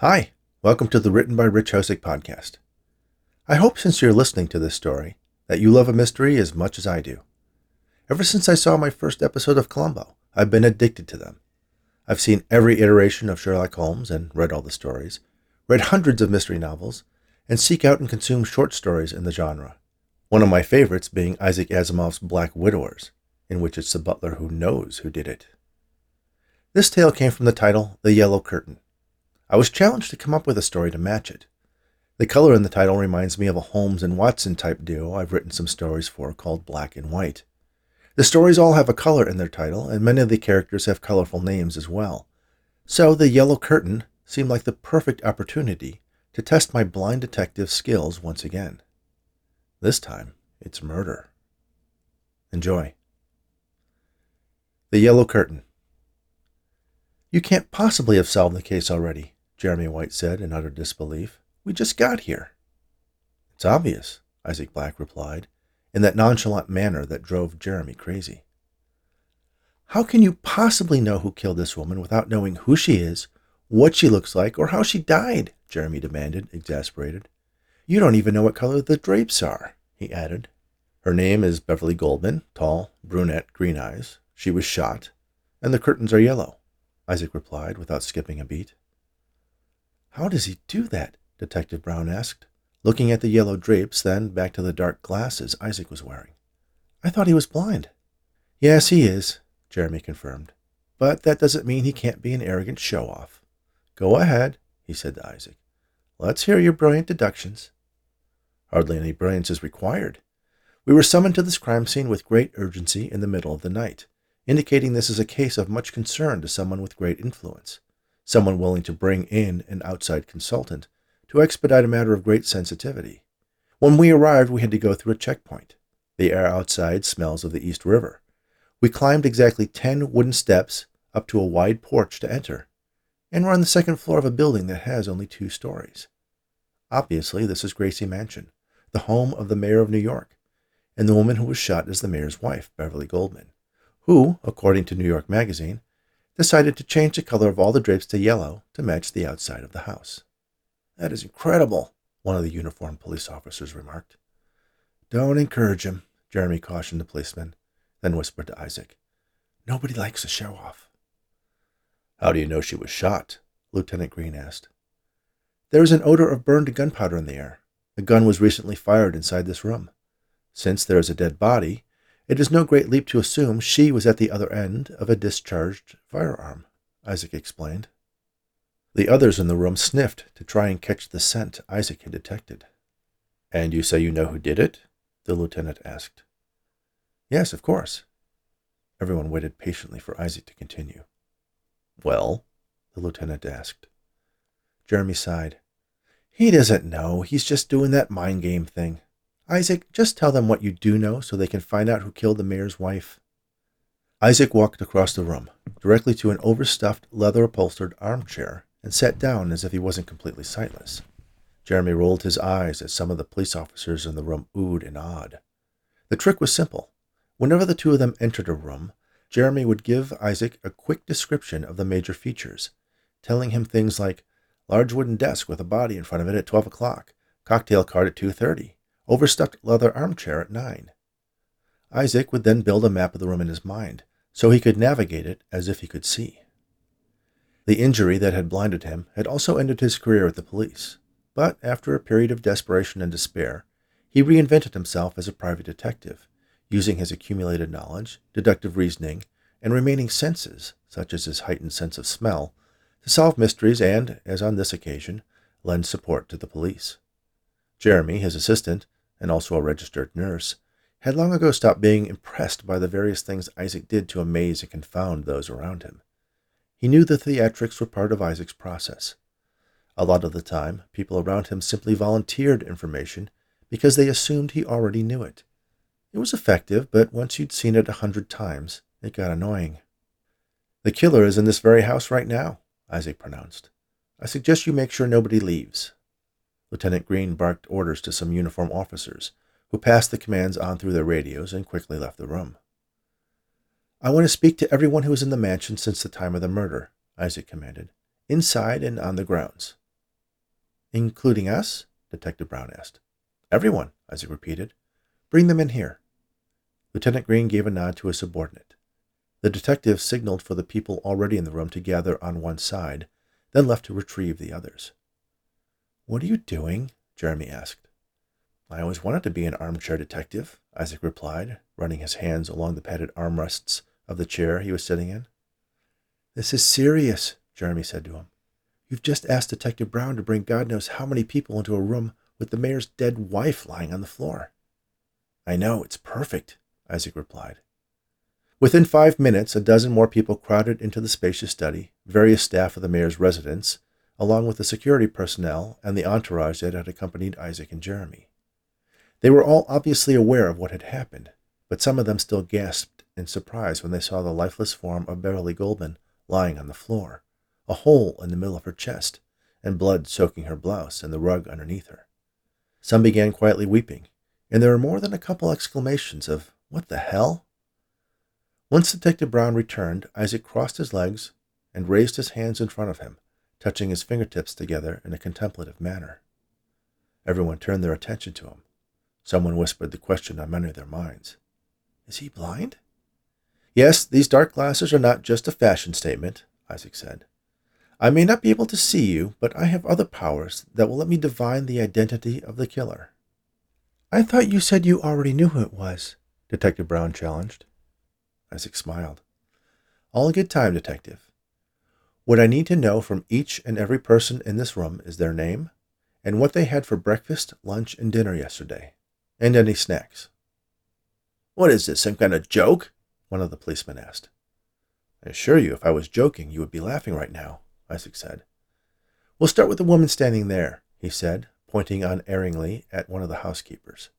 Hi, welcome to the Written by Rich Hosek podcast. I hope since you're listening to this story that you love a mystery as much as I do. Ever since I saw my first episode of Columbo, I've been addicted to them. I've seen every iteration of Sherlock Holmes and read all the stories, read hundreds of mystery novels, and seek out and consume short stories in the genre. One of my favorites being Isaac Asimov's Black Widowers, in which it's the butler who knows who did it. This tale came from the title The Yellow Curtain I was challenged to come up with a story to match it. The color in the title reminds me of a Holmes and Watson type duo I've written some stories for called Black and White. The stories all have a color in their title, and many of the characters have colorful names as well. So the yellow curtain seemed like the perfect opportunity to test my blind detective skills once again. This time, it's murder. Enjoy. The Yellow Curtain. You can't possibly have solved the case already, Jeremy White said in utter disbelief. We just got here. It's obvious, Isaac Black replied, in that nonchalant manner that drove Jeremy crazy. How can you possibly know who killed this woman without knowing who she is, what she looks like, or how she died? Jeremy demanded, exasperated. You don't even know what color the drapes are, he added. Her name is Beverly Goldman, tall, brunette, green eyes. She was shot, and the curtains are yellow, Isaac replied without skipping a beat. How does he do that? Detective Brown asked, looking at the yellow drapes, then back to the dark glasses Isaac was wearing. I thought he was blind. Yes, he is, Jeremy confirmed. But that doesn't mean he can't be an arrogant show off. Go ahead, he said to Isaac. Let's hear your brilliant deductions. Hardly any brilliance is required. We were summoned to this crime scene with great urgency in the middle of the night, indicating this is a case of much concern to someone with great influence someone willing to bring in an outside consultant to expedite a matter of great sensitivity. When we arrived, we had to go through a checkpoint. The air outside smells of the East River. We climbed exactly ten wooden steps up to a wide porch to enter, and we're on the second floor of a building that has only two stories. Obviously, this is Gracie Mansion, the home of the mayor of New York, and the woman who was shot is the mayor's wife, Beverly Goldman, who, according to New York Magazine, decided to change the color of all the drapes to yellow to match the outside of the house. That is incredible, one of the uniformed police officers remarked. Don't encourage him, Jeremy cautioned the policeman, then whispered to Isaac. Nobody likes a show off. How do you know she was shot? Lieutenant Green asked. There is an odor of burned gunpowder in the air. The gun was recently fired inside this room. Since there is a dead body, it is no great leap to assume she was at the other end of a discharged firearm, Isaac explained. The others in the room sniffed to try and catch the scent Isaac had detected. And you say you know who did it? the lieutenant asked. Yes, of course. Everyone waited patiently for Isaac to continue. Well? the lieutenant asked. Jeremy sighed. He doesn't know. He's just doing that mind game thing. Isaac, just tell them what you do know so they can find out who killed the mayor's wife. Isaac walked across the room, directly to an overstuffed, leather upholstered armchair, and sat down as if he wasn't completely sightless. Jeremy rolled his eyes as some of the police officers in the room oohed and awed. The trick was simple. Whenever the two of them entered a room, Jeremy would give Isaac a quick description of the major features, telling him things like large wooden desk with a body in front of it at twelve o'clock, cocktail cart at two thirty, overstuffed leather armchair at nine. Isaac would then build a map of the room in his mind, so he could navigate it as if he could see. The injury that had blinded him had also ended his career with the police, but after a period of desperation and despair, he reinvented himself as a private detective, using his accumulated knowledge, deductive reasoning, and remaining senses, such as his heightened sense of smell, to solve mysteries and, as on this occasion, lend support to the police. Jeremy, his assistant, and also a registered nurse, had long ago stopped being impressed by the various things Isaac did to amaze and confound those around him. He knew the theatrics were part of Isaac's process. A lot of the time, people around him simply volunteered information because they assumed he already knew it. It was effective, but once you'd seen it a hundred times, it got annoying. The killer is in this very house right now, Isaac pronounced. I suggest you make sure nobody leaves. Lieutenant Green barked orders to some uniformed officers, who passed the commands on through their radios and quickly left the room. I want to speak to everyone who was in the mansion since the time of the murder, Isaac commanded, inside and on the grounds. Including us? Detective Brown asked. Everyone, Isaac repeated. Bring them in here. Lieutenant Green gave a nod to his subordinate. The detective signaled for the people already in the room to gather on one side, then left to retrieve the others. What are you doing? Jeremy asked. I always wanted to be an armchair detective, Isaac replied, running his hands along the padded armrests of the chair he was sitting in. This is serious, Jeremy said to him. You've just asked Detective Brown to bring God knows how many people into a room with the mayor's dead wife lying on the floor. I know, it's perfect, Isaac replied. Within five minutes, a dozen more people crowded into the spacious study, various staff of the mayor's residence, along with the security personnel and the entourage that had accompanied Isaac and Jeremy. They were all obviously aware of what had happened, but some of them still gasped in surprise when they saw the lifeless form of Beverly Goldman lying on the floor, a hole in the middle of her chest, and blood soaking her blouse and the rug underneath her. Some began quietly weeping, and there were more than a couple exclamations of, What the hell? Once Detective Brown returned, Isaac crossed his legs and raised his hands in front of him, touching his fingertips together in a contemplative manner. Everyone turned their attention to him. Someone whispered the question on many of their minds Is he blind? Yes, these dark glasses are not just a fashion statement, Isaac said. I may not be able to see you, but I have other powers that will let me divine the identity of the killer. I thought you said you already knew who it was, Detective Brown challenged. Isaac smiled. All in good time, Detective. What I need to know from each and every person in this room is their name and what they had for breakfast, lunch, and dinner yesterday and any snacks. What is this, some kind of joke? One of the policemen asked. I assure you, if I was joking, you would be laughing right now, Isaac said. We'll start with the woman standing there, he said, pointing unerringly at one of the housekeepers.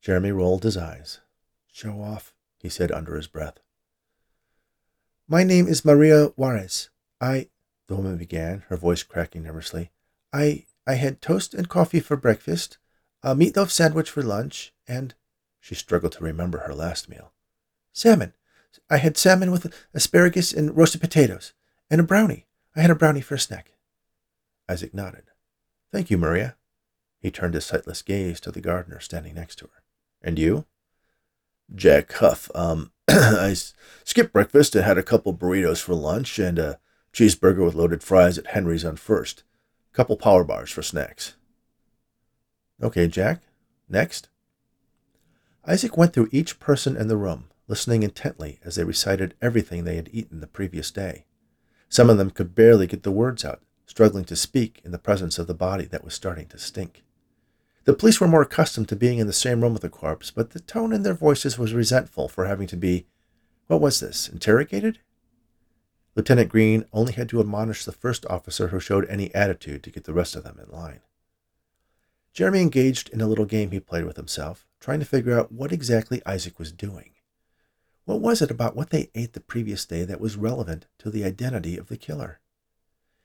Jeremy rolled his eyes. Show off, he said under his breath. My name is Maria Juarez. I, the woman began, her voice cracking nervously. I, I had toast and coffee for breakfast, a meatloaf sandwich for lunch, and she struggled to remember her last meal. Salmon. I had salmon with asparagus and roasted potatoes, and a brownie. I had a brownie for a snack. Isaac nodded. Thank you, Maria. He turned his sightless gaze to the gardener standing next to her. And you? Jack Huff. Um, I skipped breakfast and had a couple burritos for lunch and a cheeseburger with loaded fries at Henry's on First. Couple power bars for snacks. Okay, Jack. Next. Isaac went through each person in the room, listening intently as they recited everything they had eaten the previous day. Some of them could barely get the words out, struggling to speak in the presence of the body that was starting to stink. The police were more accustomed to being in the same room with the corpse, but the tone in their voices was resentful for having to be, what was this, interrogated? Lieutenant Green only had to admonish the first officer who showed any attitude to get the rest of them in line. Jeremy engaged in a little game he played with himself, trying to figure out what exactly Isaac was doing. What was it about what they ate the previous day that was relevant to the identity of the killer?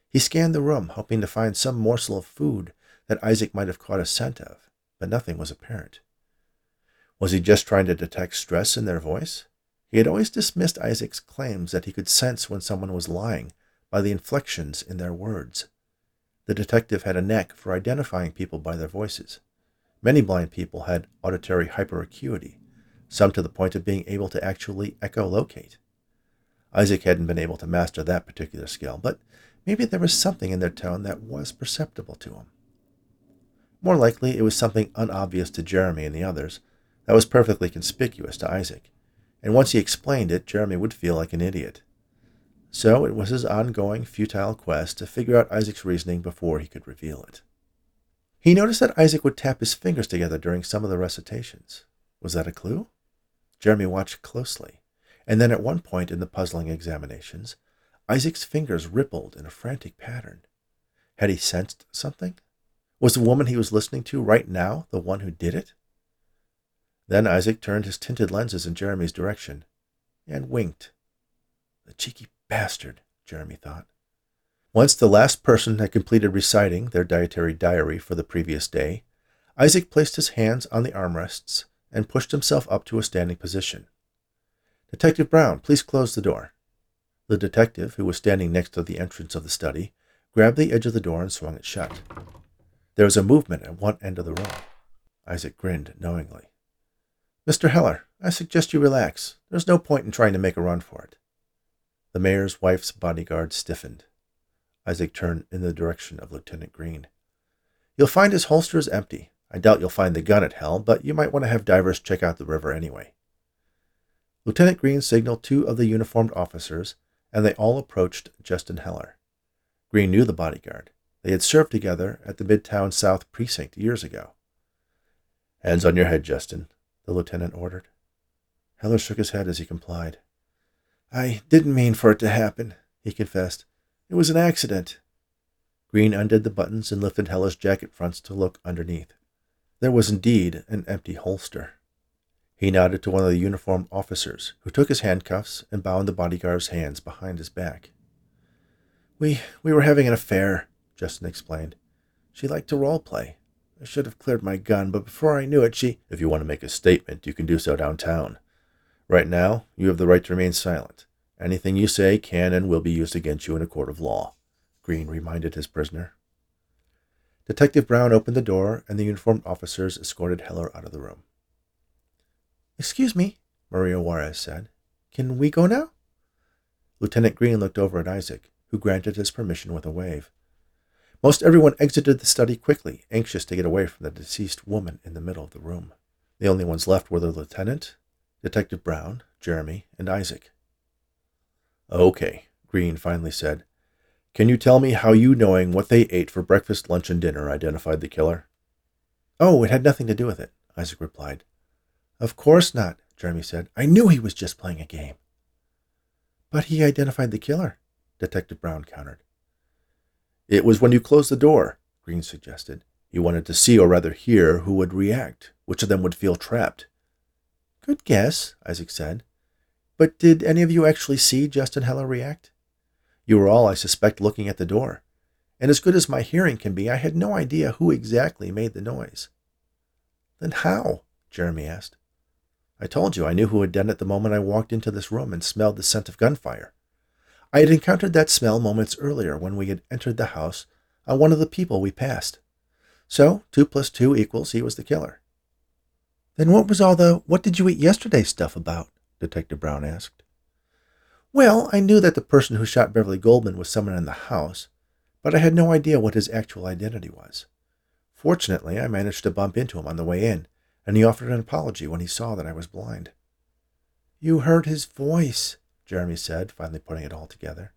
He scanned the room, hoping to find some morsel of food that Isaac might have caught a scent of, but nothing was apparent. Was he just trying to detect stress in their voice? He had always dismissed Isaac's claims that he could sense when someone was lying by the inflections in their words. The detective had a knack for identifying people by their voices. Many blind people had auditory hyperacuity, some to the point of being able to actually echolocate. Isaac hadn't been able to master that particular skill, but maybe there was something in their tone that was perceptible to him. More likely, it was something unobvious to Jeremy and the others that was perfectly conspicuous to Isaac, and once he explained it, Jeremy would feel like an idiot. So it was his ongoing, futile quest to figure out Isaac's reasoning before he could reveal it. He noticed that Isaac would tap his fingers together during some of the recitations. Was that a clue? Jeremy watched closely, and then at one point in the puzzling examinations, Isaac's fingers rippled in a frantic pattern. Had he sensed something? Was the woman he was listening to right now the one who did it? Then Isaac turned his tinted lenses in Jeremy's direction and winked. The cheeky Bastard, Jeremy thought. Once the last person had completed reciting their dietary diary for the previous day, Isaac placed his hands on the armrests and pushed himself up to a standing position. Detective Brown, please close the door. The detective, who was standing next to the entrance of the study, grabbed the edge of the door and swung it shut. There was a movement at one end of the room. Isaac grinned knowingly. Mr. Heller, I suggest you relax. There's no point in trying to make a run for it. The mayor's wife's bodyguard stiffened. Isaac turned in the direction of Lieutenant Green. You'll find his holster is empty. I doubt you'll find the gun at Hell, but you might want to have divers check out the river anyway. Lieutenant Green signaled two of the uniformed officers, and they all approached Justin Heller. Green knew the bodyguard. They had served together at the Midtown South Precinct years ago. Hands on your head, Justin, the lieutenant ordered. Heller shook his head as he complied. I didn't mean for it to happen, he confessed. It was an accident. Green undid the buttons and lifted Heller's jacket fronts to look underneath. There was indeed an empty holster. He nodded to one of the uniformed officers, who took his handcuffs and bound the bodyguard's hands behind his back. We we were having an affair, Justin explained. She liked to role play. I should have cleared my gun, but before I knew it, she. If you want to make a statement, you can do so downtown. Right now, you have the right to remain silent. Anything you say can and will be used against you in a court of law, Green reminded his prisoner. Detective Brown opened the door, and the uniformed officers escorted Heller out of the room. Excuse me, Maria Juarez said. Can we go now? Lieutenant Green looked over at Isaac, who granted his permission with a wave. Most everyone exited the study quickly, anxious to get away from the deceased woman in the middle of the room. The only ones left were the lieutenant, Detective Brown, Jeremy, and Isaac. Okay, Green finally said. Can you tell me how you knowing what they ate for breakfast, lunch, and dinner identified the killer? Oh, it had nothing to do with it, Isaac replied. Of course not, Jeremy said. I knew he was just playing a game. But he identified the killer, Detective Brown countered. It was when you closed the door, Green suggested. You wanted to see, or rather hear, who would react, which of them would feel trapped. Good guess, Isaac said. But did any of you actually see Justin Heller react? You were all, I suspect, looking at the door. And as good as my hearing can be, I had no idea who exactly made the noise. Then how? Jeremy asked. I told you I knew who had done it the moment I walked into this room and smelled the scent of gunfire. I had encountered that smell moments earlier when we had entered the house on one of the people we passed. So, two plus two equals he was the killer. Then what was all the what did you eat yesterday stuff about? Detective Brown asked. Well, I knew that the person who shot Beverly Goldman was someone in the house, but I had no idea what his actual identity was. Fortunately, I managed to bump into him on the way in, and he offered an apology when he saw that I was blind. You heard his voice, Jeremy said, finally putting it all together.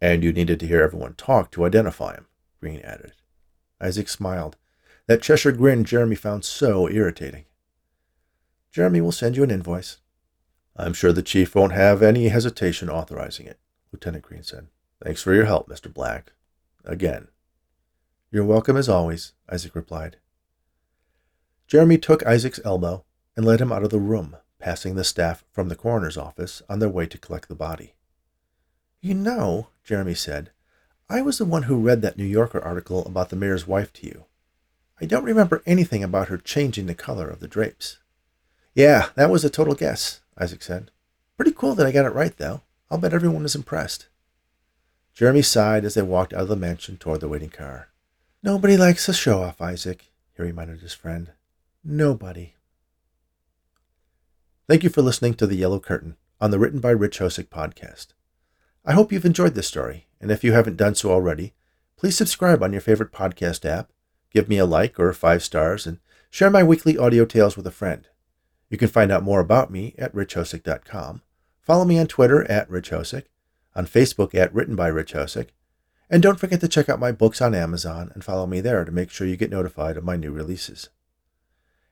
And you needed to hear everyone talk to identify him, Green added. Isaac smiled. That Cheshire grin Jeremy found so irritating. Jeremy will send you an invoice. I'm sure the chief won't have any hesitation authorizing it, Lieutenant Green said. Thanks for your help, Mr. Black. Again. You're welcome as always, Isaac replied. Jeremy took Isaac's elbow and led him out of the room, passing the staff from the coroner's office on their way to collect the body. You know, Jeremy said, I was the one who read that New Yorker article about the mayor's wife to you. I don't remember anything about her changing the color of the drapes. Yeah, that was a total guess, Isaac said. Pretty cool that I got it right, though. I'll bet everyone was impressed. Jeremy sighed as they walked out of the mansion toward the waiting car. Nobody likes a show off, Isaac, he reminded his friend. Nobody. Thank you for listening to The Yellow Curtain on the Written by Rich Hosek podcast. I hope you've enjoyed this story, and if you haven't done so already, please subscribe on your favorite podcast app, give me a like or five stars, and share my weekly audio tales with a friend. You can find out more about me at richhosek.com. Follow me on Twitter at richhosek, on Facebook at Written by Rich Hosek, and don't forget to check out my books on Amazon and follow me there to make sure you get notified of my new releases.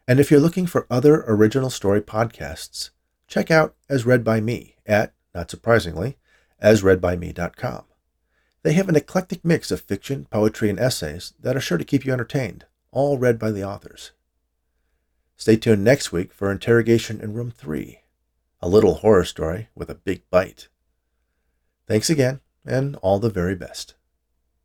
And if you're looking for other original story podcasts, check out As Read by Me at, not surprisingly, asreadbyme.com. They have an eclectic mix of fiction, poetry, and essays that are sure to keep you entertained, all read by the authors. Stay tuned next week for Interrogation in Room 3, a little horror story with a big bite. Thanks again, and all the very best.